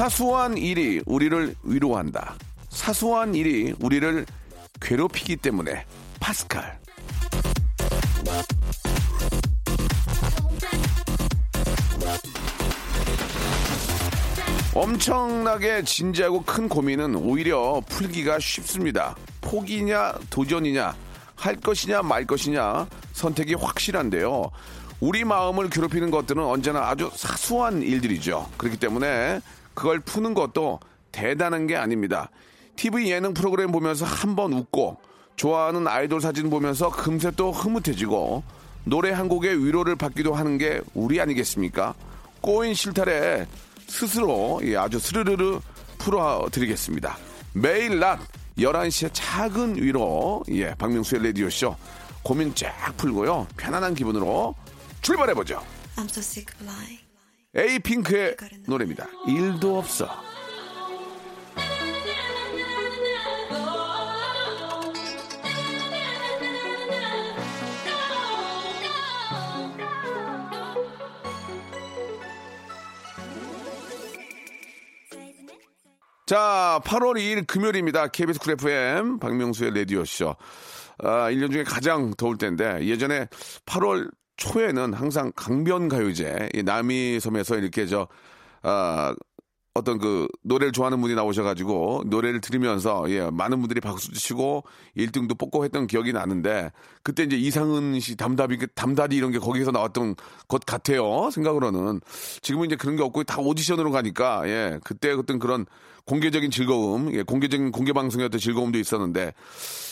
사소한 일이 우리를 위로한다. 사소한 일이 우리를 괴롭히기 때문에 파스칼. 엄청나게 진지하고 큰 고민은 오히려 풀기가 쉽습니다. 포기냐, 도전이냐, 할 것이냐, 말 것이냐, 선택이 확실한데요. 우리 마음을 괴롭히는 것들은 언제나 아주 사소한 일들이죠. 그렇기 때문에 그걸 푸는 것도 대단한 게 아닙니다. TV 예능 프로그램 보면서 한 번 웃고, 좋아하는 아이돌 사진 보면서 금세 또 흐뭇해지고, 노래 한 곡의 위로를 받기도 하는 게 우리 아니겠습니까? 꼬인 실타래 스스로 예, 아주 스르르르 풀어드리겠습니다. 매일 낮 11시에 작은 위로, 예, 박명수의 라디오쇼. 고민 쫙 풀고요. 편안한 기분으로 출발해보죠. I'm so sick of lying. 에이핑크의 노래입니다. 일도 없어. 자, 8월 2일 금요일입니다. KBS 쿨 FM 박명수의 라디오쇼. 아, 1년 중에 가장 더울 때인데 예전에 8월 초에는 항상 강변 가요제 이 남이 섬에서 이렇게 저 아, 어떤 그 노래를 좋아하는 분이 나오셔가지고 노래를 들으면서 예 많은 분들이 박수 치고 1등도 뽑고 했던 기억이 나는데 그때 이제 이상은 씨 담다비 담다리 이런 게 거기서 나왔던 것 같아요 생각으로는. 지금은 이제 그런 게 없고 다 오디션으로 가니까 예 그때 어떤 그런 공개적인 즐거움 예 공개적인 공개 어떤 즐거움도 있었는데.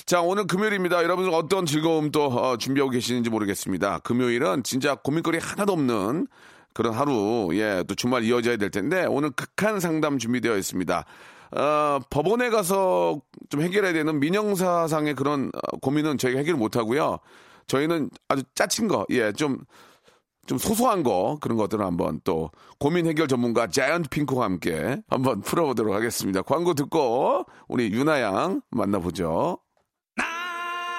자 오늘 금요일입니다. 여러분 어떤 즐거움 또 어, 준비하고 계시는지 모르겠습니다. 금요일은 진짜 고민거리 하나도 없는 그런 하루, 예, 또 주말 이어져야 될 텐데, 오늘 극한 상담 준비되어 있습니다. 어, 법원에 가서 좀 해결해야 되는 민영사상의 그런 어, 고민은 저희가 해결 못 하고요. 저희는 아주 짜친 거, 예, 좀, 좀 소소한 거, 그런 것들을 한번 또 고민 해결 전문가 자이언트 핑크와 함께 한번 풀어보도록 하겠습니다. 광고 듣고 우리 유나 양 만나보죠.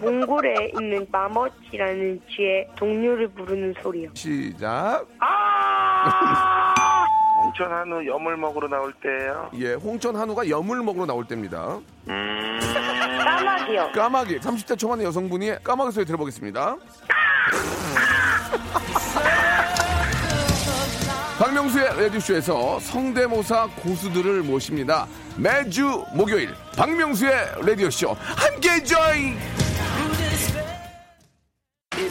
몽골에 있는 마멋이라는 쥐의 동료를 부르는 소리요. 시작. 홍천 한우 염을 먹으러 나올 때예요. 예, 홍천 한우가 염을 먹으러 나올 때입니다. 음. 까마귀요. 까마귀, 30대 초반의 여성분이 까마귀 소리 들어보겠습니다. 박명수의 라디오쇼에서 성대모사 고수들을 모십니다. 매주 목요일 박명수의 라디오쇼 함께 join!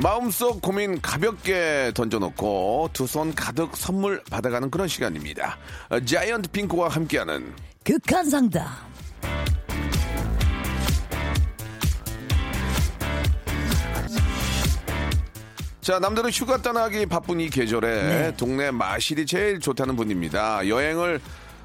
마음속 고민 가볍게 던져놓고 두 손 가득 선물 받아가는 그런 시간입니다. 어, 자이언트 핑크와 함께하는 극한 상담. 자, 남들은 휴가 떠나기 바쁜 이 계절에 동네 마실이 제일 좋다는 분입니다. 여행을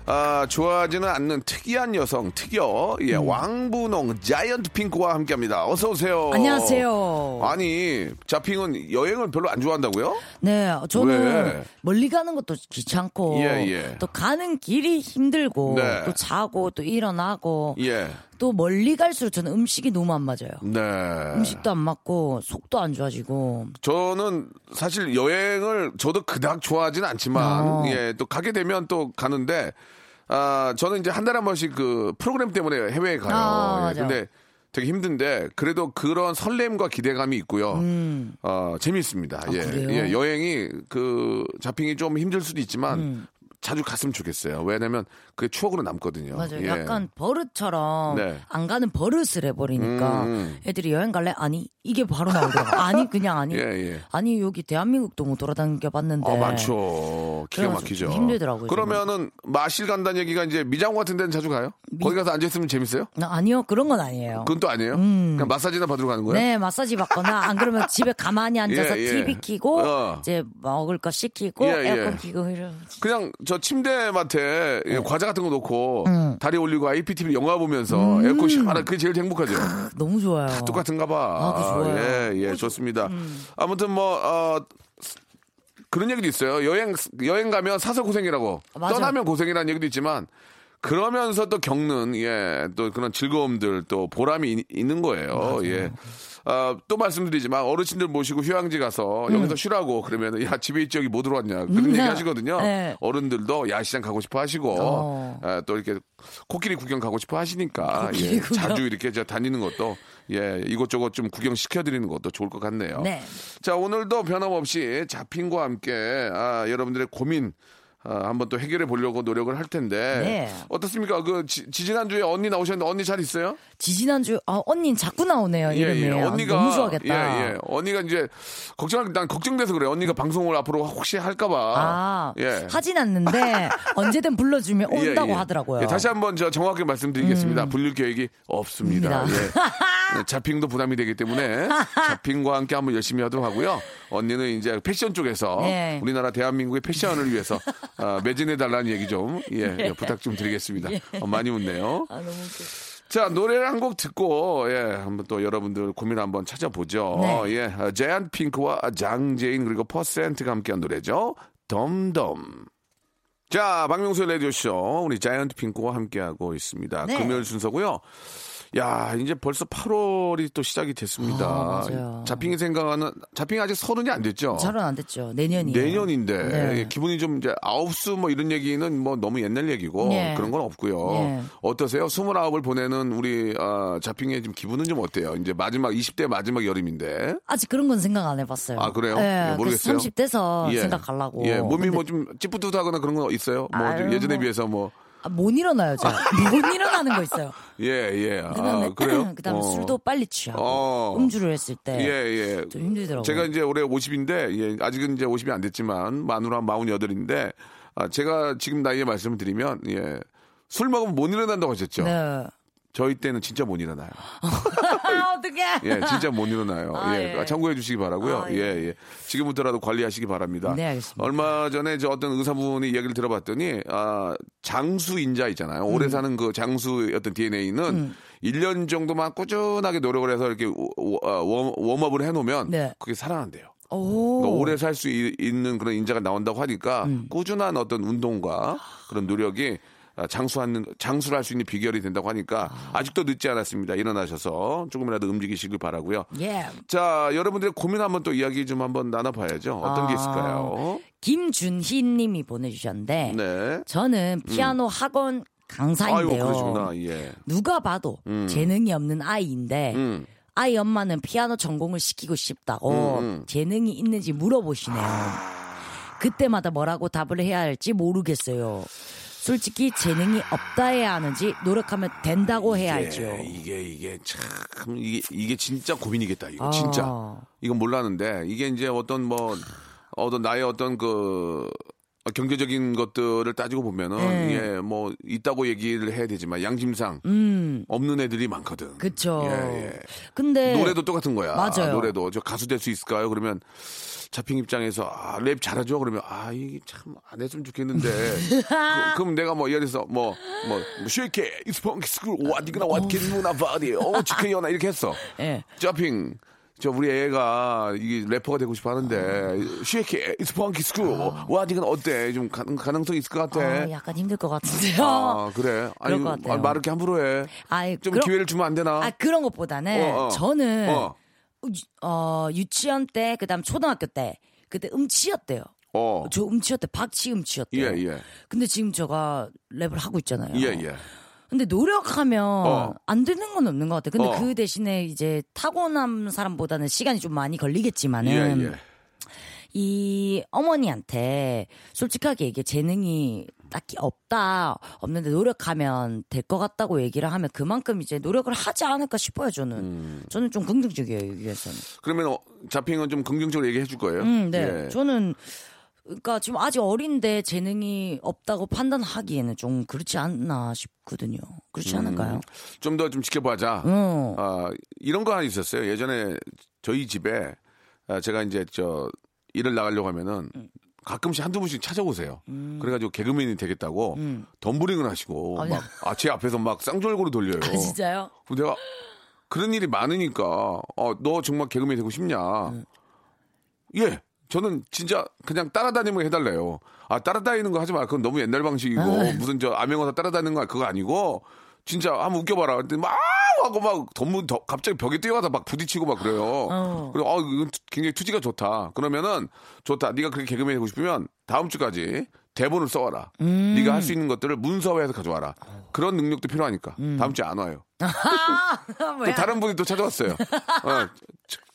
아, 좋아하지는 않는 특이한 여성, 특여, 예, 음. 왕분홍, 자이언트 핑크와 함께 합니다. 어서오세요. 안녕하세요. 아니, 자핑은 여행을 별로 안 좋아한다고요? 네, 저는 왜? 멀리 가는 것도 귀찮고 예, 예. 또 가는 길이 힘들고 네. 또 자고 또 일어나고 예. 또 멀리 갈수록 저는 음식이 너무 안 맞아요. 네. 음식도 안 맞고 속도 안 좋아지고 저는 사실 여행을 저도 그닥 좋아하지는 않지만 어. 예 또 가게 되면 또 가는데 아 저는 이제 한 달에 한 번씩 그 프로그램 때문에 해외에 가요. 아, 예. 근데 되게 힘든데 그래도 그런 설렘과 기대감이 있고요. 어 재미있습니다. 예, 음. 그래요? 예 여행이 그 자핑이 좀 힘들 수도 있지만 자주 갔으면 좋겠어요. 왜냐면 그 추억으로 남거든요. 맞아요. 예. 약간 버릇처럼 네. 안 가는 버릇을 해버리니까 음. 애들이 여행 갈래? 아니 이게 바로 나오더라고. 아니 그냥 아니. 예, 예. 아니 여기 대한민국도 못 돌아다녀 봤는데. 아, 많죠. 기가 막히죠. 좀 힘들더라고요, 그러면은 마실 간다는 얘기가 이제 미장 같은 데는 자주 가요? 거기 가서 앉아 있으면 재밌어요? 아, 아니요 그런 건 아니에요. 그건 또 아니에요? 그냥 마사지나 받으러 가는 거예요? 음. 네, 마사지 받거나 안 그러면 집에 가만히 앉아서 예, 예. TV 켜고 어. 이제 먹을 거 시키고 예, 예. 에어컨 켜고 이러. 그냥 저 침대 맡에 예, 과자 같은 거 놓고 음. 다리 올리고 IPTV 영화 보면서 에어컨 시원하게 그게 제일 행복하죠. 너무 좋아요. 똑같은가 봐. 아, 좋아요. 음. 예, 예, 좋습니다. 아무튼 뭐, 어, 그런 얘기도 있어요. 여행, 여행 가면 사서 고생이라고. 맞아. 떠나면 고생이라는 얘기도 있지만, 그러면서 또 겪는, 예, 또 그런 즐거움들, 또 보람이 있- 있는 거예요. 예. 아, 또 말씀드리지만 어르신들 모시고 휴양지 가서 여기서 쉬라고 그러면 야 집에 있지 여기 못 들어왔냐 그런 음, 얘기 네. 하시거든요. 네. 어른들도 야시장 가고 싶어 하시고 어. 아, 또 이렇게 코끼리 구경 가고 싶어 하시니까 예. 자주 이렇게 저 다니는 것도 예 이것저것 좀 구경 시켜드리는 것도 좋을 것 같네요. 네. 자 오늘도 변함없이 자핑과 함께 아, 여러분들의 고민 아, 한번 또 해결해 보려고 노력을 할 텐데 네. 어떻습니까? 그 지, 지난 주에 언니 나오셨는데 언니 잘 있어요? 지지난주 아 언니 자꾸 나오네요 이름이. 아, 언니가 너무 좋아하겠다. 예, 예. 언니가 이제 걱정할 난 걱정돼서 그래. 언니가 방송을 앞으로 혹시 할까봐. 아, 예. 하진 않는데 언제든 불러주면 예, 온다고 예. 하더라고요. 음. 예, 다시 한번 저 정확히 말씀드리겠습니다. 불릴 계획이 없습니다. 없습니다. 예. 네, 자핑도 부담이 되기 때문에 자핑과 함께 한번 열심히 하도록 하고요. 언니는 이제 패션 쪽에서 네. 우리나라 대한민국의 패션을 위해서 어, 매진해 달라는 얘기 좀 예, 예, 부탁 좀 드리겠습니다. 어, 많이 웃네요. 아. 자, 노래를 한 곡 듣고, 예, 한번 또 여러분들 고민 한번 찾아보죠. 네. 예, 어, 제안 핑크와 장재인 그리고 퍼센트가 함께한 노래죠. 덤덤. 자, 박명수의 라디오 쇼. 우리 자이언트 핑크와 함께하고 있습니다. 네. 금요일 순서고요. 야, 이제 벌써 8월이 또 시작이 됐습니다. 아, 맞아요. 자핑이 생각하는, 자핑이 아직 서른이 안 됐죠? 잘은 안 됐죠. 내년이에요. 내년인데 네. 예, 기분이 좀 이제 아홉 수 뭐 이런 얘기는 뭐 너무 옛날 얘기고 네. 그런 건 없고요. 네. 어떠세요? 스물아홉을 보내는 우리 아, 자핑의 지금 기분은 좀 어때요? 이제 마지막 20대 마지막 여름인데. 아직 그런 건 생각 안 해봤어요. 아 그래요? 네, 예, 모르겠어요. 30 돼서 예. 생각하려고. 예, 몸이 근데 뭐좀 찌뿌듯하거나 그런 거 있어요? 뭐 아유, 예전에 뭐. 비해서 뭐 아, 못 일어나요, 저. 못 일어나는 거 있어요. 예, 예. 그다음에, 아, 그래요? 그다음에 어. 술도 빨리 취하고 어. 음주를 했을 때. 예, 예. 좀 힘들더라고요. 제가 이제 올해 50인데, 예, 아직은 이제 50이 안 됐지만, 만으로 한 48인데, 아, 제가 지금 나이에 말씀을 드리면, 예, 술 먹으면 못 일어난다고 하셨죠? 네. 저희 때는 진짜 못 일어나요. 아, 어떡해. 예, 진짜 못 일어나요. 아, 예, 예. 참고해 주시기 바라고요. 아, 예. 예. 예, 지금부터라도 관리하시기 바랍니다. 네, 알겠습니다. 얼마 전에 저 어떤 의사분이 얘기를 들어봤더니, 아, 장수 인자 있잖아요. 음. 오래 사는 그 장수의 어떤 DNA는 1년 정도만 꾸준하게 노력을 해서 이렇게 웜- 웜업을 해 놓으면 네. 그게 살아난대요. 오. 그러니까 오래 살 수 있는 그런 인자가 나온다고 하니까 음. 꾸준한 어떤 운동과 그런 노력이 아, 장수하는 장수를 할 수 있는 비결이 된다고 하니까 아직도 늦지 않았습니다. 일어나셔서 조금이라도 움직이시길 바라고요. 예. 자, 여러분들의 고민 한번 또 이야기 좀 한번 나눠봐야죠. 어떤 게 아. 있을까요? 김준희 님이 보내주셨는데. 네. 저는 피아노 학원 아유, 강사인데요. 그러시구나. 예. 누가 봐도 재능이 없는 아이인데 음. 아이 엄마는 피아노 전공을 시키고 싶다고 음, 음. 재능이 있는지 물어보시네요. 그때마다 뭐라고 답을 해야 할지 모르겠어요. 솔직히 재능이 없다 해야 하는지 노력하면 된다고 해야 할지요. 예, 이게 이게 참 이게 이게 진짜 고민이겠다. 이거 아. 진짜 이건 몰랐는데 이게 이제 어떤 뭐 어떤 나의 어떤 그 어, 경제적인 것들을 따지고 보면은 네. 예, 뭐 있다고 얘기를 해야 되지만 양심상 음, 없는 애들이 많거든. 그쵸. 예, 예. 근데 노래도 똑같은 거야. 맞아요. 노래도 저 가수 될 수 있을까요? 그러면 자핑 입장에서 아, 랩 잘하죠. 그러면 아 이게 참 안 했으면 좋겠는데. 그, 럼 내가 뭐 예를 들어서 뭐뭐 뭐, 쉐이케 이스펑키 스쿨 와디그나 와디게 누나 바디 어 지크연아 이렇게 했어. 예. 자핑 저 우리 애가 이게 래퍼가 되고 싶어 하는데 쉐이케 이스펑키 스쿨 와디그나 어때? 좀 가능, 가능성 있을 것 같아. 어, 약간 힘들 것 같은데요. 아 그래? 아니. 아, 말을 이렇게 함부로 해. 아이, 좀 그럼- 기회를 주면 안 되나? 아 그런 것보다는 어, 어. 저는 어. 어, 유치원 때 그다음 초등학교 때 그때 음치였대요. 어. 저 음치였대 박치 음치였대요. 예, 예. 근데 지금 제가 랩을 하고 있잖아요. 예, 예. 근데 노력하면 어. 안 되는 건 없는 것 같아요. 근데 어. 그 대신에 이제 타고난 사람보다는 시간이 좀 많이 걸리겠지만은 예, 예. 이 어머니한테 솔직하게 얘기해 재능이 딱히 없다 없는데 노력하면 될 것 같다고 얘기를 하면 그만큼 이제 노력을 하지 않을까 싶어요 저는 음. 저는 좀 긍정적이에요 여기에서는 그러면 어, 자핑은 좀 긍정적으로 얘기해 줄 거예요? 음, 네 예. 저는 그러니까 지금 아직 어린데 재능이 없다고 판단하기에는 좀 그렇지 않나 싶거든요 그렇지 않을까요? 좀더 좀 지켜보자. 어. 아, 이런 거 하나 있었어요. 예전에 저희 집에 아, 제가 이제 저 일을 나가려고 하면은 음. 가끔씩 한두 분씩 찾아오세요. 그래가지고 개그맨이 되겠다고 덤블링을 하시고 음. 아니. 막 아, 제 앞에서 막 쌍절고를 돌려요. 아, 진짜요? 그럼 내가 그런 일이 많으니까 어, 너 정말 개그맨이 되고 싶냐? 음. 예. 저는 진짜 그냥 따라다니면 해달래요. 아 따라다니는 거 하지 마. 그건 너무 옛날 방식이고 아. 무슨 저 암행어사 따라다니는 거 그거 아니고 진짜 한번 웃겨봐라. 근데 막 하고 막더 갑자기 벽에 뛰어가다 막 부딪히고 막 그래요. 어. 그리고 아 이건 투- 굉장히 투지가 좋다. 그러면은 좋다. 네가 그렇게 개그맨이 되고 싶으면 다음 주까지 대본을 써와라. 음. 네가 할 수 있는 것들을 문서화해서 가져와라. 그런 능력도 필요하니까 다음 주에 안 와요. 또 뭐야? 다른 분이 또 찾아왔어요. 어,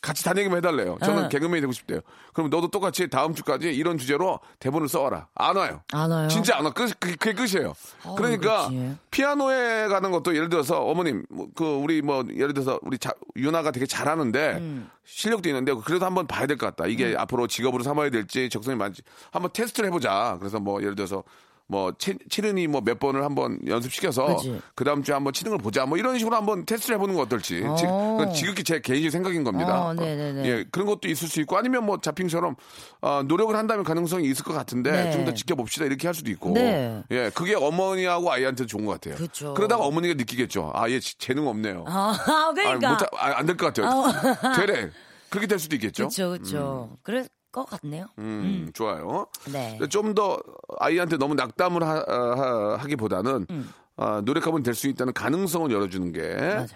같이 다니기만 해달래요. 저는 어. 개그맨이 되고 싶대요. 그럼 너도 똑같이 다음 주까지 이런 주제로 대본을 써와라. 안 와요. 안 와요? 진짜 안 와. 끝, 그게, 그게 끝이에요. 어, 그러니까 그렇지. 피아노에 가는 것도 예를 들어서 어머님, 뭐, 그 우리 뭐 예를 들어서 우리 자, 유나가 되게 잘하는데 음. 실력도 있는데 그래도 한번 봐야 될 것 같다. 이게 앞으로 직업으로 삼아야 될지 적성이 맞지. 한번 테스트를 해보자. 그래서 뭐 예를 들어서 뭐 치, 치르니 뭐 몇 번을 한번 연습시켜서. 그 다음 주에 한번 치는 걸 보자. 뭐 이런 식으로 한번 테스트를 해보는 거 어떨지. 지, 어. 그건 지극히 제 개인적 생각인 겁니다. 어. 예, 그런 것도 있을 수 있고 아니면 뭐 자핑처럼 어, 노력을 한다면 가능성이 있을 것 같은데 네. 좀더 지켜봅시다 이렇게 할 수도 있고. 네. 예, 그게 어머니하고 아이한테 좋은 것 같아요. 그쵸. 그러다가 어머니가 느끼겠죠. 아, 얘 지- 재능 없네요. 아, 아, 그러니까. 못, 안될 것 같아요. 되래. 그렇게 될 수도 있겠죠. 그렇죠, 그렇죠. 그럴 것 같네요. 음, 좋아요. 네. 좀 더 아이한테 너무 낙담을 하, 기보다는 음. 노력하면 될 수 있다는 가능성을 열어주는 게.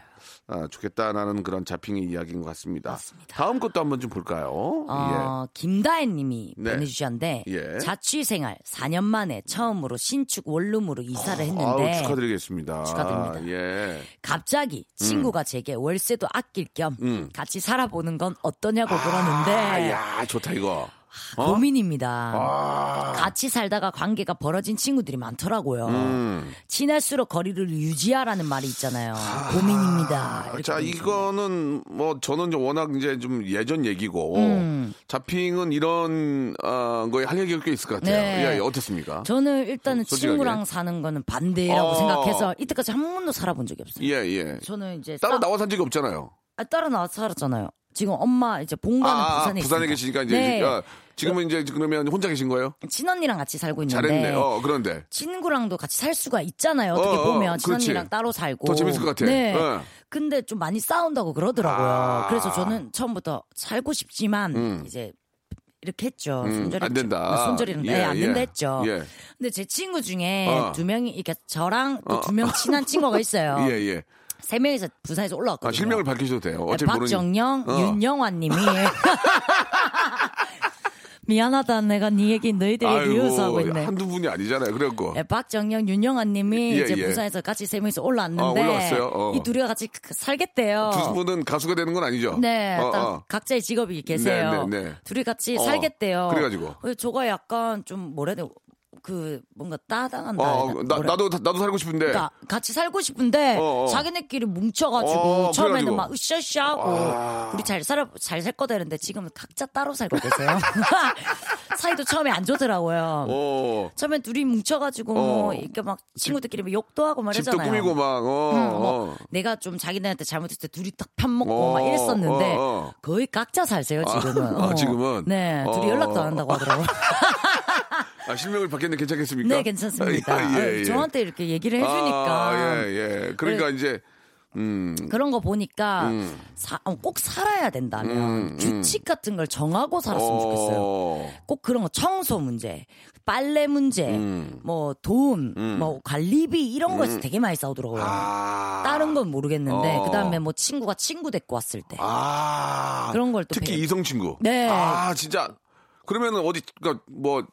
아, 좋겠다라는 그런 자핑의 이야기인 것 같습니다. 맞습니다. 다음 것도 한번 좀 볼까요? 어, 김다혜 님이 네. 보내주셨는데 예. 자취생활 4년 만에 처음으로 신축 원룸으로 이사를 예. 아우, 했는데 축하드리겠습니다. 축하드립니다. 예. 갑자기 친구가 제게 월세도 아낄 겸 음. 같이 살아보는 건 어떠냐고 그러는데 아, 야, 좋다 이거. 어? 고민입니다. 아, 같이 살다가 관계가 벌어진 친구들이 많더라고요. 음. 친할수록 거리를 유지하라는 말이 있잖아요. 고민입니다. 이렇게 자. 이거는 뭐 저는 이제 워낙 이제 좀 예전 얘기고 음. 자핑은 이런 어, 거에 할 얘기가 꽤 있을 것 같아요. 네. 예, 예, 어떻습니까? 저는 일단은 솔직하게. 친구랑 사는 거는 반대라고 어. 생각해서 이때까지 한 번도 살아본 적이 없어요. 예, 예. 저는 이제 따로 싸- 나와 산 적이 없잖아요. 아, 따로 나와서 살았잖아요. 지금 엄마 이제 본가는 아, 부산에 부산에 있으니까. 계시니까 이제 네. 아, 지금은 이제 그러면 혼자 계신 거예요? 친언니랑 같이 살고 있는데 잘했네. 어, 그런데 친구랑도 같이 살 수가 있잖아요. 어떻게 어, 어, 보면. 친언니랑 따로 살고 더 재밌을 것 같아. 네. 어. 근데 좀 많이 싸운다고 그러더라고요. 아. 그래서 저는 처음부터 살고 싶지만 음. 이제 이렇게 했죠. 음, 손절했죠. 안 된다. 손절이랑 예, 네, 안 예. 된다 했죠. 예. 근데 제 친구 중에 어. 두 명이 이렇게 저랑 또 어. 두명 친한 친구가 있어요. 예, 예. 세 명이서 부산에서 올라왔거든요. 아, 실명을 밝히셔도 돼요. 네, 어차피 모르니. 박정영, 어. 윤영환 님이 미안하다 내가 네 얘기 너희들 얘기 아이고, 이어서 하고 있네. 한두 분이 아니잖아요. 그래갖고. 네, 박정영, 윤영환 님이 예, 이제 예. 부산에서 같이 세 명이서 올라왔는데 아, 올라왔어요? 어. 이 둘이가 같이 그- 살겠대요. 두 분은 가수가 되는 건 아니죠? 네, 어, 딱 어. 각자의 직업이 계세요. 네, 네, 네. 둘이 같이 어, 살겠대요. 그래가지고. 그래서 저가 약간 좀 뭐라 해야 돼? 그 뭔가 따당한다. 어, 되나? 나, 나도, 나도 살고 싶은데. 그러니까 같이 살고 싶은데 어, 어. 자기네끼리 뭉쳐가지고 어, 처음에는. 막 으쌰으쌰하고 아. 우리 잘 살아 잘 살 거다 이랬는데 지금은 각자 따로 살고 계세요. 사이도 처음에 안 좋더라고요. 어. 처음엔 둘이 뭉쳐가지고 어. 뭐 이렇게 막 친구들끼리 뭐 욕도 하고 집도 말하잖아요. 꾸미고 막, 어. 응, 뭐 어. 내가 좀 자기네한테 잘못했을 때 둘이 딱 편 먹고 어, 막 이랬었는데 어, 어. 거의 각자 살세요 지금은. 아, 지금은? 네, 둘이 어. 연락도 안 한다고 하더라고요. 아, 실명을 받겠는데 괜찮겠습니까? 네, 괜찮습니다. 예, 예, 예. 저한테 이렇게 얘기를 해주니까 아, 예, 예. 그러니까 이제, 음. 그런 거 보니까 음. 사- 어, 꼭 살아야 된다면 음, 음. 규칙 같은 걸 정하고 살았으면 좋겠어요. 어. 꼭 그런 거 청소 문제, 빨래 문제, 음. 뭐 돈, 뭐 관리비 이런 거에서 되게 많이 싸우더라고요. 아. 다른 건 모르겠는데 어. 그다음에 뭐 친구가 친구 데리고 왔을 때 아. 그런 걸 또 특히 배워- 이성 친구. 네. 아, 진짜. 그러면은 어디, 그니까 뭐,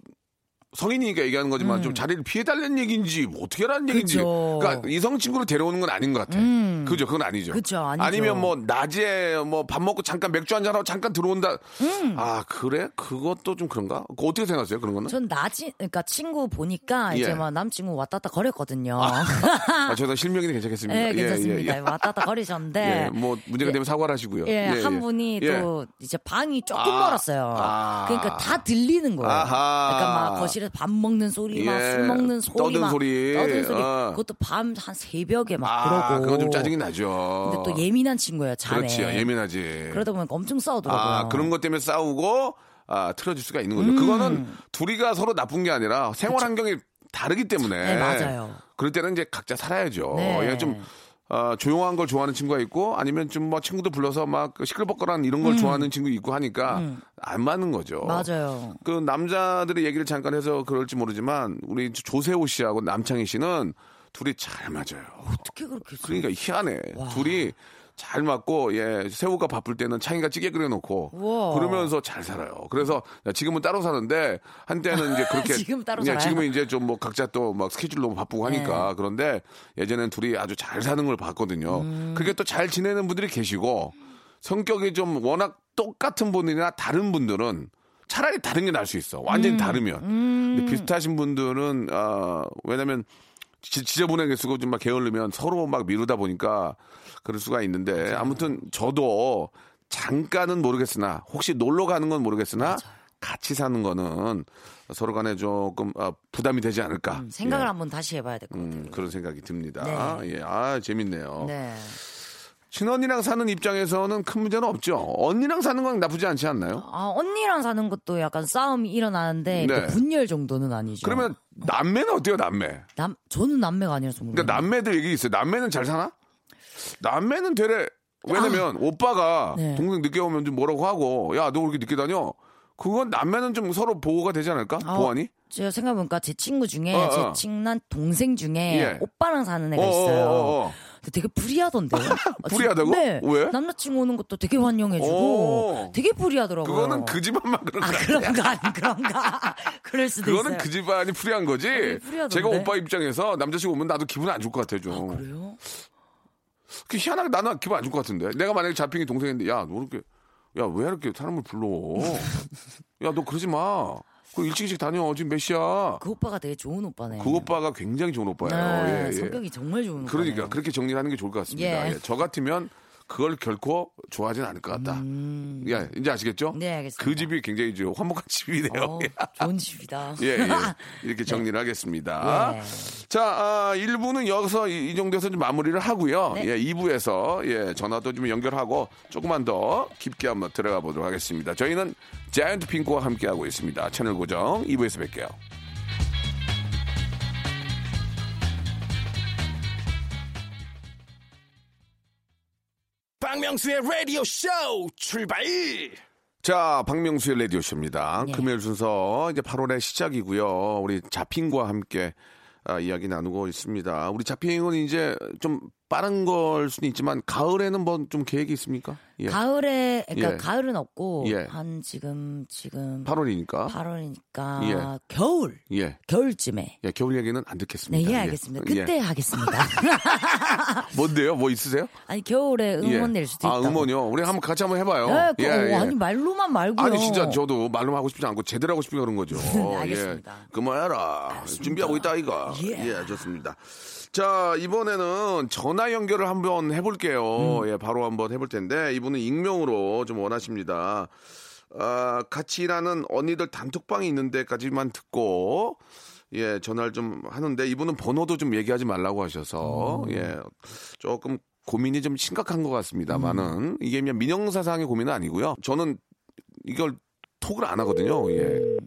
성인이니까 얘기하는 거지만 좀 자리를 피해달라는 얘기인지 뭐 어떻게 하라는 얘기인지. 음. 그죠. 그러니까 이성 친구를 데려오는 건 아닌 것 같아. 음. 그죠? 그건 아니죠. 그죠, 아니죠. 니면 뭐 낮에 뭐 밥 먹고 잠깐 맥주 한잔 하고 잠깐 들어온다. 음. 아 그래? 그것도 좀 그런가? 그거 어떻게 생각하세요? 그런 거는? 전 낮이 그러니까 친구 보니까 예. 이제 막 남친구 왔다 갔다 거렸거든요. 아, 저도 실명이 괜찮겠습니다. 네, 예, 괜찮습니다. 예, 예. 왔다 갔다 거리셨는데 예, 뭐 문제가 예. 되면 사과를 하시고요. 예, 예, 한 예. 분이 예. 또 이제 방이 조금 아, 멀었어요. 아. 그러니까 다 들리는 거예요. 아하. 그러니까 막 거실 에서 밥 먹는 소리, 막 예. 술 먹는 소리, 떠드는 막 소리. 떠드는 소리. 어. 그것도 밤 한 새벽에 막 아, 그러고. 그건 좀 짜증이 나죠. 근데 또 예민한 친구예요, 자네. 그렇지, 예민하지. 그러다 보니까 엄청 싸우더라고요. 아, 그런 것 때문에 싸우고, 아, 틀어질 수가 있는 음. 거죠. 그거는 둘이가 서로 나쁜 게 아니라 생활 환경이 다르기 때문에. 네, 맞아요. 그럴 때는 이제 각자 살아야죠. 네. 예, 좀, 어, 조용한 걸 좋아하는 친구가 있고 아니면 좀 뭐 친구들 불러서 막 시끌벅거한 이런 걸 좋아하는 친구 있고 하니까 안 맞는 거죠. 음. 맞아요. 그 남자들의 얘기를 잠깐 해서 그럴지 모르지만 우리 조세호 씨하고 남창희 씨는 둘이 잘 맞아요. 어떻게 그렇게? 그러니까 희한해. 둘이 잘 맞고 예 세호가 바쁠 때는 창이가 찌개 끓여놓고 우와. 그러면서 잘 살아요. 그래서 지금은 따로 사는데 한때는 이제 그렇게 지금 따로 예? 지금은 이제 좀 뭐 각자 또 막 스케줄 너무 바쁘고 하니까 그런데 예전엔 둘이 아주 잘 사는 걸 봤거든요. 음. 그게 또 잘 지내는 분들이 계시고 성격이 좀 워낙 똑같은 분이나 다른 분들은 차라리 다른 게 나을 수 있어. 음. 완전히 다르면. 근데 비슷하신 분들은 아 왜냐면 지, 지저분하게 쓰고 좀 막 게을르면 서로 막 미루다 보니까 그럴 수가 있는데 아무튼 저도 잠깐은 모르겠으나 혹시 놀러 가는 건 모르겠으나 같이 사는 거는 서로 간에 조금 아, 부담이 되지 않을까. 음, 생각을 예. 한번 다시 해봐야 될 것 같아요. 음, 그런 생각이 듭니다. 네. 예, 아 재밌네요. 네. 친언니랑 사는 입장에서는 큰 문제는 없죠. 언니랑 사는 건 나쁘지 않지 않나요? 아, 언니랑 사는 것도 약간 싸움이 일어나는데 네. 분열 정도는 아니죠. 그러면 남매는 어때요, 남매? 남 저는 남매가 아니라서 모르겠어요. 그러니까 남매들 얘기 있어요. 남매는 잘 사나? 남매는 되레 왜냐면 오빠가 네. 동생 늦게 오면 좀 뭐라고 하고 야너왜 이렇게 늦게 다녀? 그건 남매는 좀 서로 보호가 되지 않을까? 아, 보안이? 제가 생각해보니까 제 친구 중에 어, 어. 제 친한 동생 중에 예. 오빠랑 사는 애가 어, 있어요. 어, 어, 어. 근데 되게 불이하던데요. 아, 진- 불이하다고? 네. 왜? 남자친구 오는 것도 되게 환영해주고 오. 되게 불이하더라고요. 그거는 그 집안만 그런 아거 같아. 그런가 안 그런가 그럴 수도 그거는 있어요. 그 집안이 불이한 거지. 제가 오빠 입장에서 남자친구 오면 나도 기분 안 좋을 것 같아 좀. 그래요? 그 희한하게 나는 기분 안 좋을 것 같은데. 내가 만약에 자핑이 동생인데 야 너 이렇게 야 왜 이렇게 사람을 불러? 야 너 그러지 마. 그 일찍 일찍 다녀. 지금 몇 시야? 그 오빠가 되게 좋은 오빠네. 그 오빠가 굉장히 좋은 오빠예요. 네, 예, 예. 성격이 정말 좋은 오빠. 그러니까 그렇게 정리를 하는 게 좋을 것 같습니다. 예. 예, 저 같으면 그걸 결코 좋아하진 않을 것 같다. 예, 이제 아시겠죠? 네, 알겠습니다. 그 집이 굉장히 이제 화목한 집이네요. 어, 좋은 집이다. 예, 예. 이렇게 정리를 하겠습니다. 예. 자, 아, 1부는 여기서 이, 이 정도에서 좀 마무리를 하고요. 네. 예, 2부에서 예, 전화도 좀 연결하고 조금만 더 깊게 한번 들어가 보도록 하겠습니다. 저희는 자이언트 핑크와 함께하고 있습니다. 채널 고정 2부에서 뵐게요. 박명수의 라디오 쇼 출발 자, 박명수의 라디오 쇼입니다. 네. 금요일 순서 이제 8월의 시작이고요. 우리 자핑과 함께 아, 이야기 나누고 있습니다. 우리 자핑은 이제 좀 빠른 걸 수는 있지만 가을에는 뭐 좀 계획이 있습니까? 예. 가을에 그러니까 예. 가을은 없고 예. 한 지금 지금 8월이니까. 8월이니까 예. 겨울 예. 겨울쯤에 예, 겨울 얘기는 안 네, 듣겠습니다. 예, 알겠습니다. 예. 그때 하겠습니다. 뭔데요? 뭐 있으세요? 아니 겨울에 음원 예. 낼 수도 아, 있다고. 음원이요? 우리 한번 같이 한번 해봐요. 네, 그, 예, 예. 아니 말로만 말고요. 아니 진짜 저도 말로만 하고 싶지 않고 제대로 하고 싶으니까 그런 거죠. 네, 알겠습니다. 예. 그만해라. 준비하고 있다 이거. 예. 예, 좋습니다. 자 이번에는 전화 연결을 한번 해볼게요. 음. 예, 바로 한번 해볼 텐데 이분은 익명으로 좀 원하십니다. 아, 같이 일하는 언니들 단톡방이 있는 데까지만 듣고 예 전화를 좀 하는데 이분은 번호도 좀 얘기하지 말라고 하셔서 예 조금 고민이 좀 심각한 것 같습니다만은 이게 그냥 민영사상의 고민은 아니고요. 저는 이걸 톡을 안 하거든요. 예.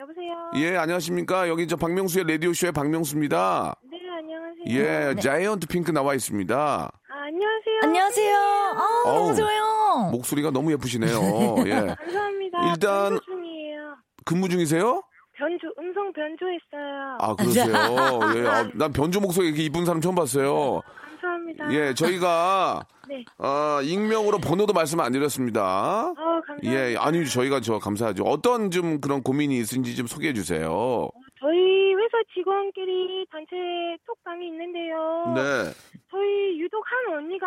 여보세요. 예, 안녕하십니까. 여기 저 박명수의 라디오 쇼의 박명수입니다. 네 안녕하세요. 예, 자이언트 핑크 나와 있습니다. 아, 안녕하세요. 안녕하세요. 아, 어우. 너무 좋아요. 목소리가 너무 예쁘시네요. 예. 감사합니다. 일단- 변조 중이에요. 근무 중이세요? 변조 음성 변조했어요. 아, 그러세요. 예. 아, 난 변조 목소리 이렇게 이쁜 사람 처음 봤어요. 감사합니다. 예, 저희가 네. 어, 익명으로 번호도 말씀 안 드렸습니다. 어 감사합니다. 예, 아니 저희가 저 감사하죠. 어떤 좀 그런 고민이 있으신지 좀 소개해 주세요. 저희 회사 직원끼리 단체 톡방이 있는데요. 네. 저희 유독 한 언니가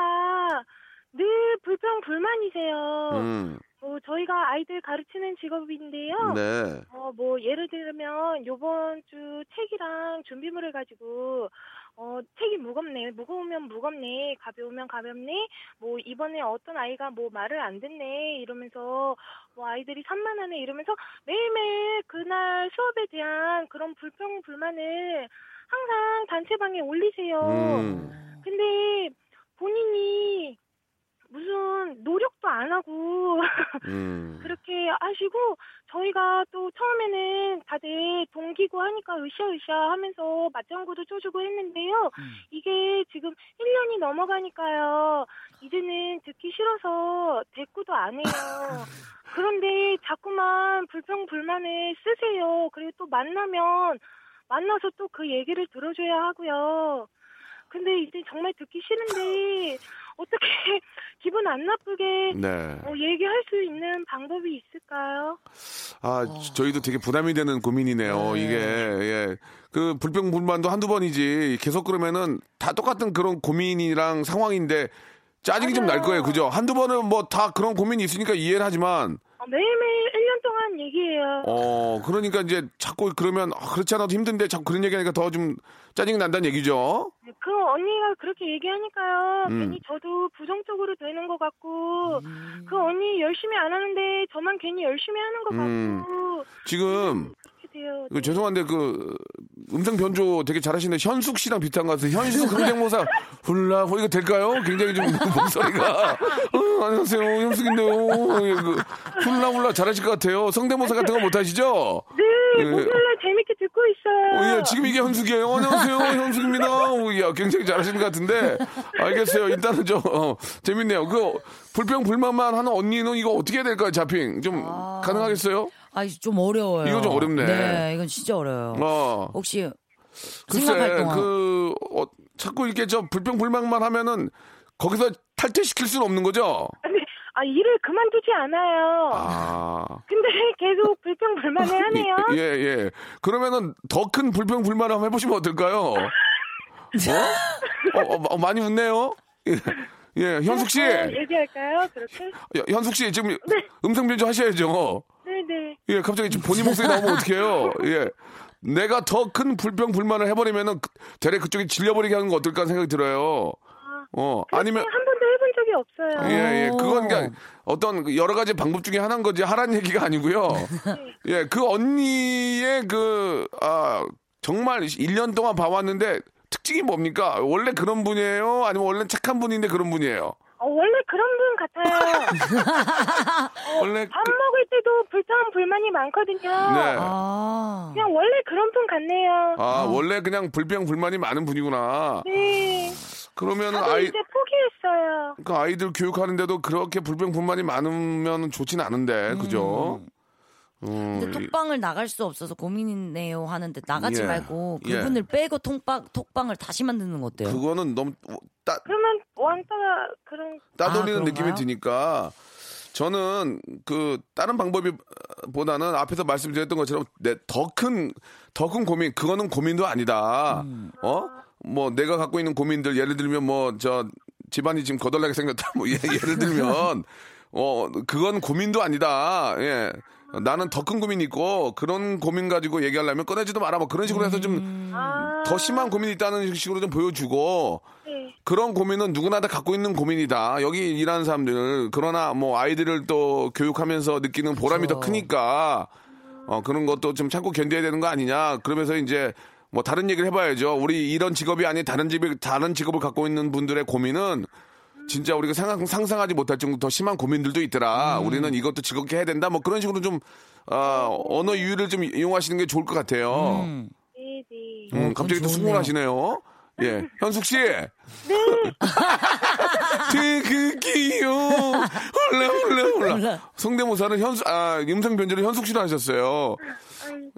늘 불평 불만이세요. 음. 어, 저희가 아이들 가르치는 직업인데요. 네. 어, 뭐, 예를 들면, 요번 주 책이랑 준비물을 가지고, 어, 책이 무겁네. 무거우면 무겁네. 가벼우면 가볍네. 뭐, 이번에 어떤 아이가 뭐 말을 안 듣네. 이러면서, 뭐, 아이들이 산만하네. 이러면서 매일매일 그날 수업에 대한 그런 불평, 불만을 항상 단체방에 올리세요. 음. 근데 본인이 무슨 노력도 안 하고 음. 그렇게 하시고 저희가 또 처음에는 다들 동기고 하니까 으쌰으쌰 하면서 맞장구도 쳐주고 했는데요. 이게 지금 1년이 넘어가니까요. 이제는 듣기 싫어서 대꾸도 안 해요. 그런데 자꾸만 불평 불만을 쓰세요. 그리고 또 만나면 만나서 또 그 얘기를 들어줘야 하고요. 근데 이제 정말 듣기 싫은데 어떻게 기분 안 나쁘게 네. 어, 얘기할 수 있는 방법이 있을까요? 아, 저희도 되게 부담이 되는 고민이네요. 이게 예. 그 불평 불만도 한두 번이지 계속 그러면은 다 똑같은 그런 고민이랑 상황인데 짜증이 좀 날 거예요. 그죠? 한두 번은 뭐 다 그런 고민이 있으니까 이해를 하지만 어, 매일매일 1년 동안 얘기해요. 어, 그러니까 이제 자꾸 그러면 아, 그렇지 않아도 힘든데 자꾸 그런 얘기하니까 더 좀 짜증이 난다는 얘기죠. 그 언니가 그렇게 얘기하니까요. 음. 괜히 저도 부정적으로 되는 것 같고 그 언니 열심히 안 하는데 저만 괜히 열심히 하는 것 음. 같고 지금 돼요. 그 죄송한데 그 음성 변조 되게 잘하시는데 현숙 씨랑 비슷한 것 같아요. 현숙 성대모사 훌라 호 이거 될까요? 굉장히 좀 목소리가 어, 안녕하세요 현숙인데요. 예, 그 훌라 훌라 잘하실 것 같아요. 성대모사 같은 거 못하시죠? 네, 예. 목요일날 재밌게 듣고 있어요. 어, 예, 지금 이게 현숙이에요. 안녕하세요, 현숙입니다. 어, 야, 굉장히 잘하시는 것 같은데. 알겠어요. 일단은 좀, 어, 재밌네요. 그, 불평, 불만만 하는 언니는 이거 어떻게 해야 될까요, 자핑? 좀, 가능하겠어요? 아, 좀 어려워요. 이거 좀 어렵네. 네, 이건 진짜 어려워요. 어. 혹시 생각할 글쎄, 동안 그, 어, 자꾸 이렇게 저 불평, 불만만 하면은, 거기서 탈퇴시킬 수는 없는 거죠? 근데 아 일을 그만두지 않아요. 아. 근데 계속 불평 불만을 하네요. 예, 예. 그러면은 더 큰 불평, 불만을 한번 해보시면 어떨까요? 어? 어, 어, 어, 많이 웃네요? 예, 예, 현숙 씨. 어, 얘기할까요? 그렇게? 야, 현숙 씨 지금 음성 변조 하셔야죠. 네네. 예, 갑자기 지금 본인 목소리 나오면 어떡해요? 예. 내가 더 큰 불평 불만을 해버리면은 그- 대래 그쪽이 질려버리게 하는 거 어떨까 생각이 들어요. 어, 아니면 한 번도 해본 적이 없어요. 예, 예, 그건 그냥 어떤 그 여러 가지 방법 중에 하나인 거지 하라는 얘기가 아니고요. 예, 그 언니의 그, 아, 정말 1년 동안 봐왔는데 특징이 뭡니까? 원래 그런 분이에요? 아니면 원래 착한 분인데 그런 분이에요? 어, 원래 그런 분 같아요. 원래 밥 그- 먹을 때도 불평 불만이 많거든요. 네. 아. 그냥 원래 그런 분 같네요. 아, 원래 그냥 불평 불만이 많은 분이구나. 네. 그러면은 저도 아이 이제 포기했어요. 그 아이들 교육하는데도 그렇게 불평 불만이 많으면 좋진 않은데 그죠? 음, 근데 톡방을 나갈 수 없어서 고민이네요 하는데 나가지 예. 말고 예. 그분을 빼고 톡방 톡방을 다시 만드는 거 어때요? 그거는 너무 따, 그러면 왕따가 그런 따돌리는 아, 느낌이? 드니까 저는 그 다른 방법이 보다는 앞에서 말씀드렸던 것처럼 더 큰 더 큰 고민 그거는 고민도 아니다. 음. 어? 뭐 내가 갖고 있는 고민들 예를 들면 뭐 저 집안이 지금 거덜나게 생겼다 뭐 예, 예를 들면 어 그건 고민도 아니다. 예. 나는 더 큰 고민이 있고 그런 고민 가지고 얘기하려면 꺼내지도 마라 뭐 그런 식으로 해서 좀더 아, 심한 고민이 있다는 식으로 좀 보여주고 네. 그런 고민은 누구나 다 갖고 있는 고민이다. 여기 일하는 사람들 그러나 뭐 아이들을 또 교육하면서 느끼는 보람이 더 크니까 어 그런 것도 좀 참고 견뎌야 되는 거 아니냐. 그러면서 이제 뭐 다른 얘기를 해봐야죠. 우리 이런 직업이 아닌 다른 직업 다른 직업을 갖고 있는 분들의 고민은 진짜 우리가 상상, 상상하지 못할 정도 더 심한 고민들도 있더라. 우리는 이것도 즐겁게 해야 된다. 뭐 그런 식으로 좀 어, 언어 유희를 좀 이용하시는 게 좋을 것 같아요. 음, 네, 네. 갑자기 또. 수긍하시네요. 예, 현숙 씨. 네. 태극기요. 홀라 홀라 홀라. 성대모사는 현수 아 음성 변조를 현숙 씨로 하셨어요.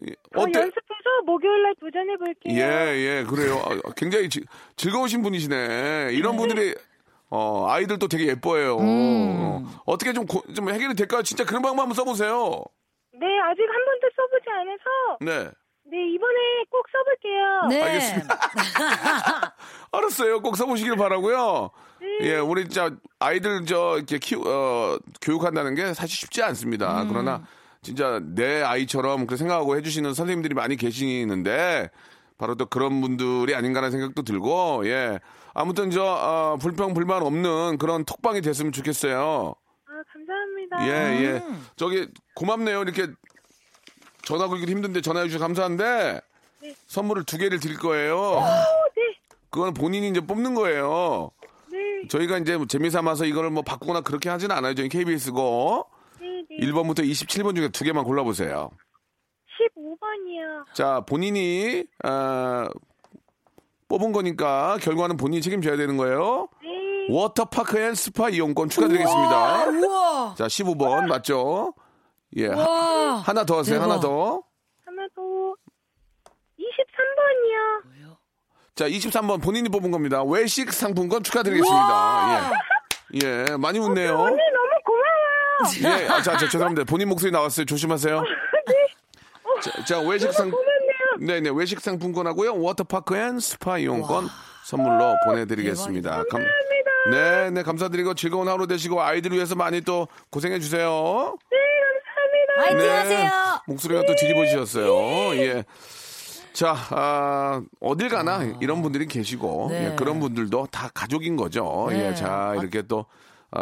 예, 어, 어때? 연습해서 목요일날 도전해 볼게요. 예, 예, 그래요. 아, 굉장히 지- 즐거우신 분이시네. 이런 분들이, 어, 아이들도 되게 예뻐해요. 어, 어떻게 좀, 고- 좀 해결이 될까요? 진짜 그런 방법 한번 써보세요. 네, 아직 한 번도 써보지 않아서 네. 네 이번에 꼭 써볼게요. 네. 알겠습니다. 알았어요. 꼭 써보시길 바라고요 예, 우리 진짜 아이들 저 이렇게 키우, 어, 교육한다는 게 사실 쉽지 않습니다. 그러나 진짜 내 아이처럼 그 생각하고 해주시는 선생님들이 많이 계시는데 바로 또 그런 분들이 아닌가라는 생각도 들고 예. 아무튼 저 어, 불평 불만 없는 그런 톡방이 됐으면 좋겠어요. 아 감사합니다. 예, 예. 저기 고맙네요. 이렇게 전화 걸기 힘든데 전화해 주셔서 감사한데 선물을 두 개를 드릴 거예요. 네, 그건 본인이 이제 뽑는 거예요. 네, 저희가 이제 뭐 재미 삼아서 이거를 뭐 바꾸거나 그렇게 하진 않아요. 저희 KBS고 네, 네. 1번부터 27번 중에 두 개만 골라보세요. 15번이요. 자, 본인이 아, 뽑은 거니까 결과는 본인이 책임져야 되는 거예요. 네, 워터파크 and 스파 이용권 축하드리겠습니다. 우와. 자, 15번 맞죠? 예. 하- 와. 하나 더 하세요. 대박. 하나 더. 하나 더 23번이요. 자, 23번 본인이 뽑은 겁니다. 외식 상품권 축하드리겠습니다. 예. 예, 많이 웃네요. 언니 너무 고마워요. 예, 아, 자, 자, 죄송합니다. 본인 목소리 나왔어요. 조심하세요. 자, 자, 외식 상, 고맙네요. 네네, 외식 상품권하고요. 워터파크 and 스파 이용권 선물로 보내드리겠습니다. 감, 네, 네, 감사드리고 즐거운 하루 되시고 아이들을 위해서 많이 또 고생해 주세요. 화이팅 네. 하세요. 목소리가 또 뒤집어지셨어요. 예. 자, 아, 어딜 가나 이런 분들이 계시고 네. 예, 그런 분들도 다 가족인 거죠. 네. 예, 자 이렇게 또 아,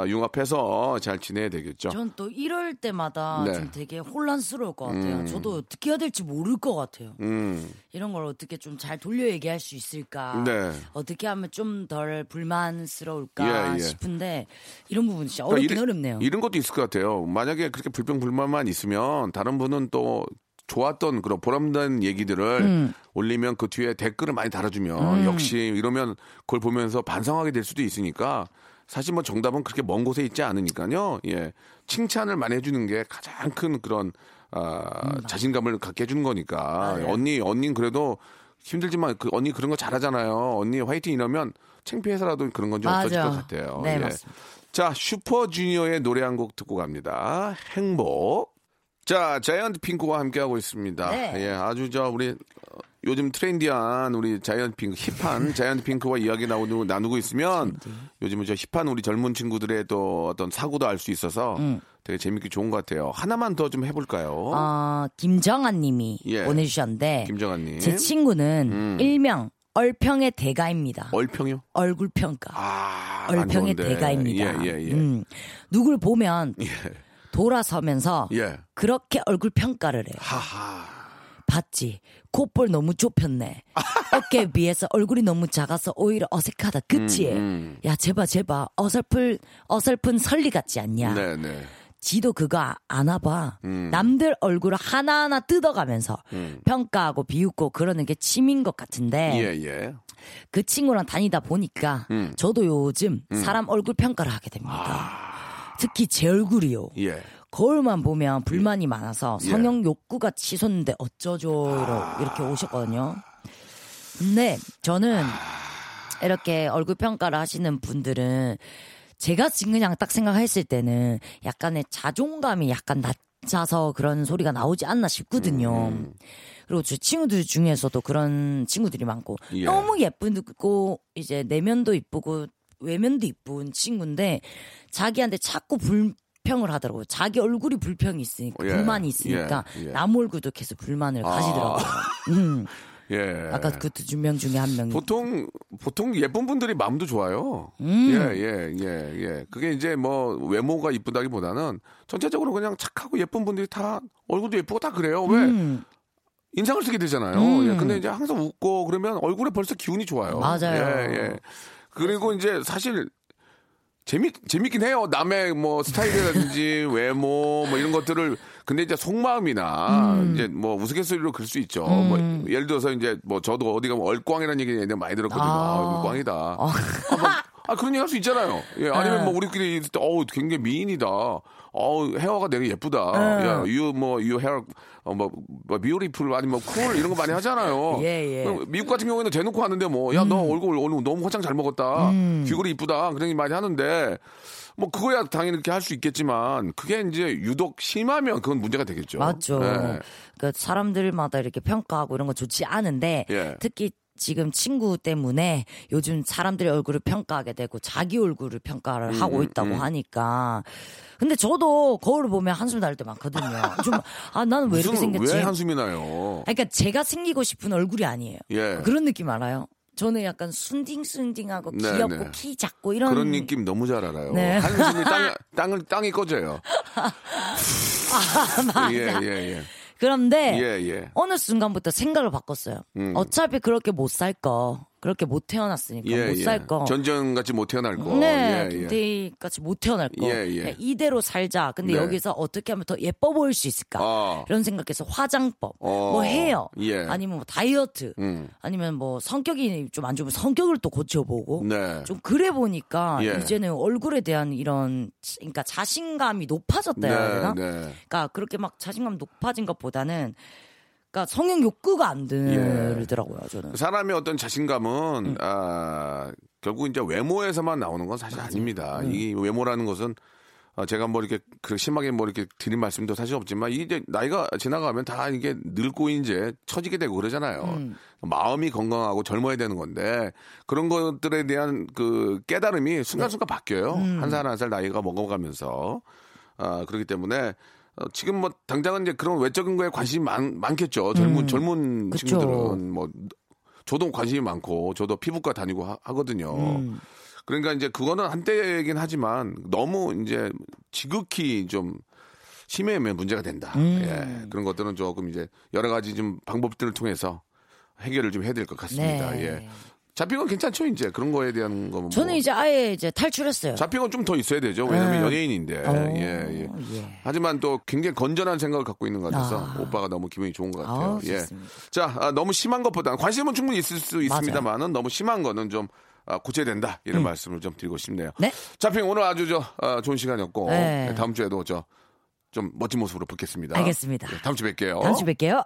융합해서 잘 지내야 되겠죠. 전 또 이럴 때마다 네. 좀 되게 혼란스러울 것 같아요. 저도 어떻게 해야 될지 모를 것 같아요. 음, 이런 걸 어떻게 좀 잘 돌려 얘기할 수 있을까? 네. 어떻게 하면 좀 덜 불만스러울까 예, 예. 싶은데 이런 부분 진짜 그러니까 어렵긴 이런- 어렵네요. 이런 것도 있을 것 같아요. 만약에 그렇게 불평 불만만 있으면 다른 분은 또 좋았던 그런 보람된 얘기들을 음. 올리면 그 뒤에 댓글을 많이 달아주면 역시 이러면 그걸 보면서 반성하게 될 수도 있으니까 사실 뭐 정답은 그렇게 먼 곳에 있지 않으니까요. 예. 칭찬을 많이 해주는 게 가장 큰 그런 아, 자신감을 갖게 해주는 거니까 음, 맞아요. 언니 언니는 그래도 힘들지만 그 언니 그런 거 잘하잖아요. 언니 화이팅 이러면 창피해서라도 그런 건 좀 없어질. 것 같아요. 네, 예. 맞습니다. 자, 슈퍼주니어의 노래 한 곡 듣고 갑니다. 행복. 자, 자이언트 핑크와 함께하고 있습니다. 네. 예, 아주 저, 우리, 어, 요즘 트렌디한 우리 자이언트 핑크, 힙한 자이언트 핑크와 이야기 나누고, 나누고 있으면 요즘은 저 힙한 우리 젊은 친구들의 또 어떤 사고도 알 수 있어서 음. 되게 재밌게 좋은 것 같아요. 하나만 더 좀 해볼까요? 어, 김정아 님이 예. 보내주셨는데 김정아님. 제 친구는 음. 일명 얼평의 대가입니다. 얼평이요? 얼굴 평가. 아, 안 얼평의. 대가입니다. 예, 예, 예. 음, 누굴 보면 예. 돌아서면서 예. 그렇게 얼굴 평가를 해요. 하하. 봤지? 콧볼 너무 좁혔네. 어깨에 비해서 얼굴이 너무 작아서 오히려 어색하다. 그치? 음, 야, 제발, 제발. 어설픈, 어설픈 설리 같지 않냐? 네, 네. 지도 그거 아- 아나봐. 음. 남들 얼굴을 하나하나 뜯어가면서 평가하고 비웃고 그러는 게 취미인 것 같은데 예, 예. 그 친구랑 다니다 보니까 음. 저도 요즘 사람 얼굴 평가를 하게 됩니다. 특히 제 얼굴이요. 예. 거울만 보면 불만이 많아서 예. 성형 욕구가 치솟는데 어쩌죠 이렇게 오셨거든요. 근데 저는 이렇게 얼굴 평가를 하시는 분들은 제가 지금 그냥 딱 생각했을 때는 약간의 자존감이 약간 낮아서 그런 소리가 나오지 않나 싶거든요. 음. 그리고 제 친구들 중에서도 그런 친구들이 많고 예. 너무 예쁘고 이제 내면도 이쁘고 외면도 이쁜 친구인데 자기한테 자꾸 불 평을 하더라고요. 자기 얼굴이 불평이 있으니까 예, 불만이 있으니까 예, 예. 남 얼굴도 계속 불만을 아. 가지더라고요. 음. 예. 아까 그 두 명 중에 한 명이. 보통 보통 예쁜 분들이 마음도 좋아요. 음. 예, 예, 예, 예. 그게 이제 뭐 외모가 이쁘다기보다는 전체적으로 그냥 착하고 예쁜 분들이 다 얼굴도 예쁘고 다 그래요. 왜? 음. 인상을 쓰게 되잖아요. 음. 예, 근데 이제 항상 웃고 그러면 얼굴에 벌써 기운이 좋아요. 맞아요. 예, 예. 그리고 이제 사실 재미 재밌긴 해요. 남의 뭐 스타일이라든지 외모 뭐 이런 것들을 근데 이제 속마음이나 음. 이제 뭐 우스갯소리로 그럴 수 있죠. 뭐 예를 들어서 이제 뭐 저도 어디 가면 얼꽝이라는 얘기 많이 들었거든요. 아, 아. 얼꽝이다. 어. 아, 뭐, 아, 그런 얘기 할 수 있잖아요. 예, 아니면 네. 뭐 우리끼리 있을 때, 어우, 굉장히 미인이다. 어우, 헤어가 되게 예쁘다. 네. 야, you, 뭐, you hair, 어, 뭐, 뭐, beautiful, 아니면 뭐, cool, 이런 거 많이 하잖아요. 예, 예. 미국 같은 경우에는 대놓고 하는데 뭐, 야, 너 얼굴 오늘 너무 화장 잘 먹었다. 귀걸이 이쁘다. 그런 얘기 많이 하는데, 뭐, 그거야 당연히 이렇게 할 수 있겠지만, 그게 이제 유독 심하면 그건 문제가 되겠죠. 맞죠. 예. 그 사람들마다 이렇게 평가하고 이런 거 좋지 않은데 예. 특히 지금 친구 때문에 요즘 사람들의 얼굴을 평가하게 되고 자기 얼굴을 평가를 음, 하고 있다고 하니까 근데 저도 거울을 보면 한숨 날 때 많거든요. 좀 아 나는 왜 이렇게 생겼지? 왜 한숨이 나요? 아니, 그러니까 제가 생기고 싶은 얼굴이 아니에요. 예. 그런 느낌 알아요? 저는 약간 순딩순딩하고 네, 귀엽고 네. 키 작고 이런 그런 느낌 너무 잘 알아요. 네. 한숨이 땅, 땅을, 땅이 꺼져요. 맞아. 예, 예, 예. 그런데 예, 예. 어느 순간부터 생각을 바꿨어요. 음. 어차피 그렇게 못 살 거. 그렇게 못 태어났으니까 예, 못 예. 살 거. 전전 같이 못 태어날 거. 네, 예, 예. 김태희 같이 못 태어날 거. 예, 예. 이대로 살자. 근데 네. 여기서 어떻게 하면 더 예뻐 보일 수 있을까? 아. 이런 생각해서 화장법, 어. 뭐 헤어, 예. 아니면 뭐 다이어트, 음. 아니면 뭐 성격이 좀 안 좋으면 성격을 또 고쳐보고. 네. 좀 그래 보니까 예. 이제는 얼굴에 대한 이런 치- 그러니까 자신감이 높아졌다 해야 되나? 네, 네. 그러니까 그렇게 막 자신감 높아진 것보다는 그러니까 성형 욕구가 안 들더라고요 저는. 사람의 어떤 음. 자신감은 아 결국 이제 외모에서만 나오는 건 사실 아닙니다. 음. 이 외모라는 것은 어, 제가 뭐 이렇게 그 심하게 뭐 이렇게 드릴 말씀도 사실 없지만 이제 나이가 지나가면 다 이게 늙고 이제 처지게 되고 그러잖아요. 음. 마음이 건강하고 젊어야 되는 건데 그런 것들에 대한 그 깨달음이 순간순간 네. 바뀌어요. 음. 한살 한 살 나이가 먹어가면서 아 그렇기 때문에 어, 지금 뭐 당장은 이제 그런 외적인 거에 관심이 많, 많겠죠. 젊은 젊은 음. 그쵸. 친구들은 뭐 저도 관심이 많고 저도 피부과 다니고 하, 거든요 음. 그러니까 이제 그거는 한때이긴 하지만 너무 이제 지극히 좀 심해면 문제가 된다. 음. 예. 그런 것들은 조금 이제 여러 가지 좀 방법들을 통해서 해결을 좀 해야 될 것 같습니다. 네. 예. 잡힌 건 괜찮죠, 이제 그런 거에 대한 거. 뭐. 저는 이제 아예 이제 탈출했어요. 잡힌 건좀 더 있어야 되죠. 왜냐면 네. 연예인인데. 어, 예, 예. 예. 하지만 또 굉장히 건전한 생각을 갖고 있는 것 같아서 아. 오빠가 너무 기분이 좋은 것 같아요. 아우, 예. 좋습니다. 자, 아, 너무 심한 것보다는 관심은 충분히 있을 수 있습니다만은 너무 심한 거는 좀 아, 고쳐야 된다 이런 말씀을 좀 드리고 싶네요. 네. 자핑 오늘 아주 저 아, 좋은 시간이었고 네. 네, 다음 주에도 저 좀 멋진 모습으로 뵙겠습니다. 알겠습니다. 예, 다음 주 뵐게요. 다음 주 뵐게요.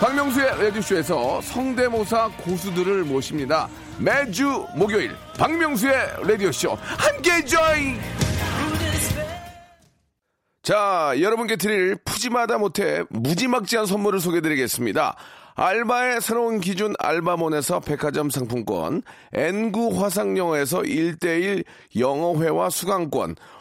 박명수의 라디오쇼에서 성대모사 고수들을 모십니다. 매주 목요일 박명수의 라디오쇼 함께 join! 자, 여러분께 드릴 푸짐하다 못해 무지막지한 선물을 소개해드리겠습니다. 알바의 새로운 기준 알바몬에서 백화점 상품권, N구 화상영어에서 1대1 영어회화 수강권,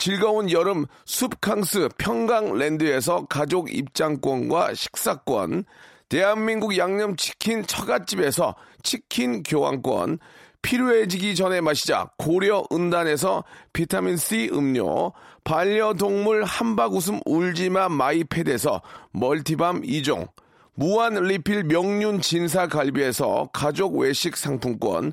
즐거운 여름 숲캉스 평강랜드에서 가족 입장권과 식사권, 대한민국 양념치킨 처갓집에서 치킨 교환권, 필요해지기 전에 마시자 고려 은단에서 비타민C 음료, 반려동물 한바구음 울지마 마이패드에서 멀티밤 2종, 무한 리필 명륜 진사 갈비에서 가족 외식 상품권,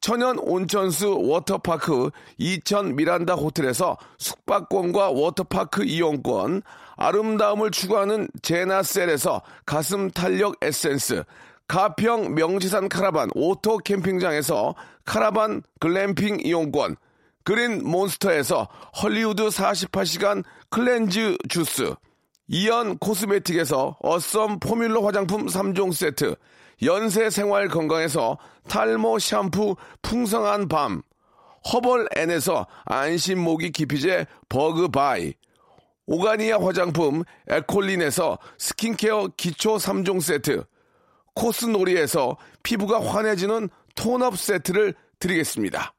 천연 온천수 워터파크 이천 미란다 호텔에서 숙박권과 워터파크 이용권, 아름다움을 추구하는 제나셀에서 가슴 탄력 에센스, 가평 명지산 카라반 오토 캠핑장에서 카라반 글램핑 이용권, 그린 몬스터에서 헐리우드 48시간 cleanse 주스, 이연 코스메틱에서 어썸 포뮬러 화장품 3종 세트, 연세 생활 건강에서 탈모 샴푸 풍성한 밤, 허벌 앤에서 안심 모기 기피제 버그 바이, 오가니아 화장품 에콜린에서 스킨케어 기초 3종 세트, 코스놀이에서 피부가 환해지는 tone-up 세트를 드리겠습니다.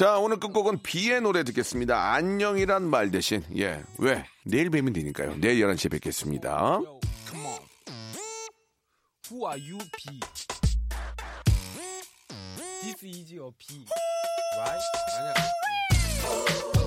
자, 오늘 끝곡은 비의 노래 듣겠습니다. 안녕이란 말 대신, 예, 왜? 내일 뵈면 되니까요. 내일 11시에 뵙겠습니다. Who are you, B? This is your B, right? 아니야.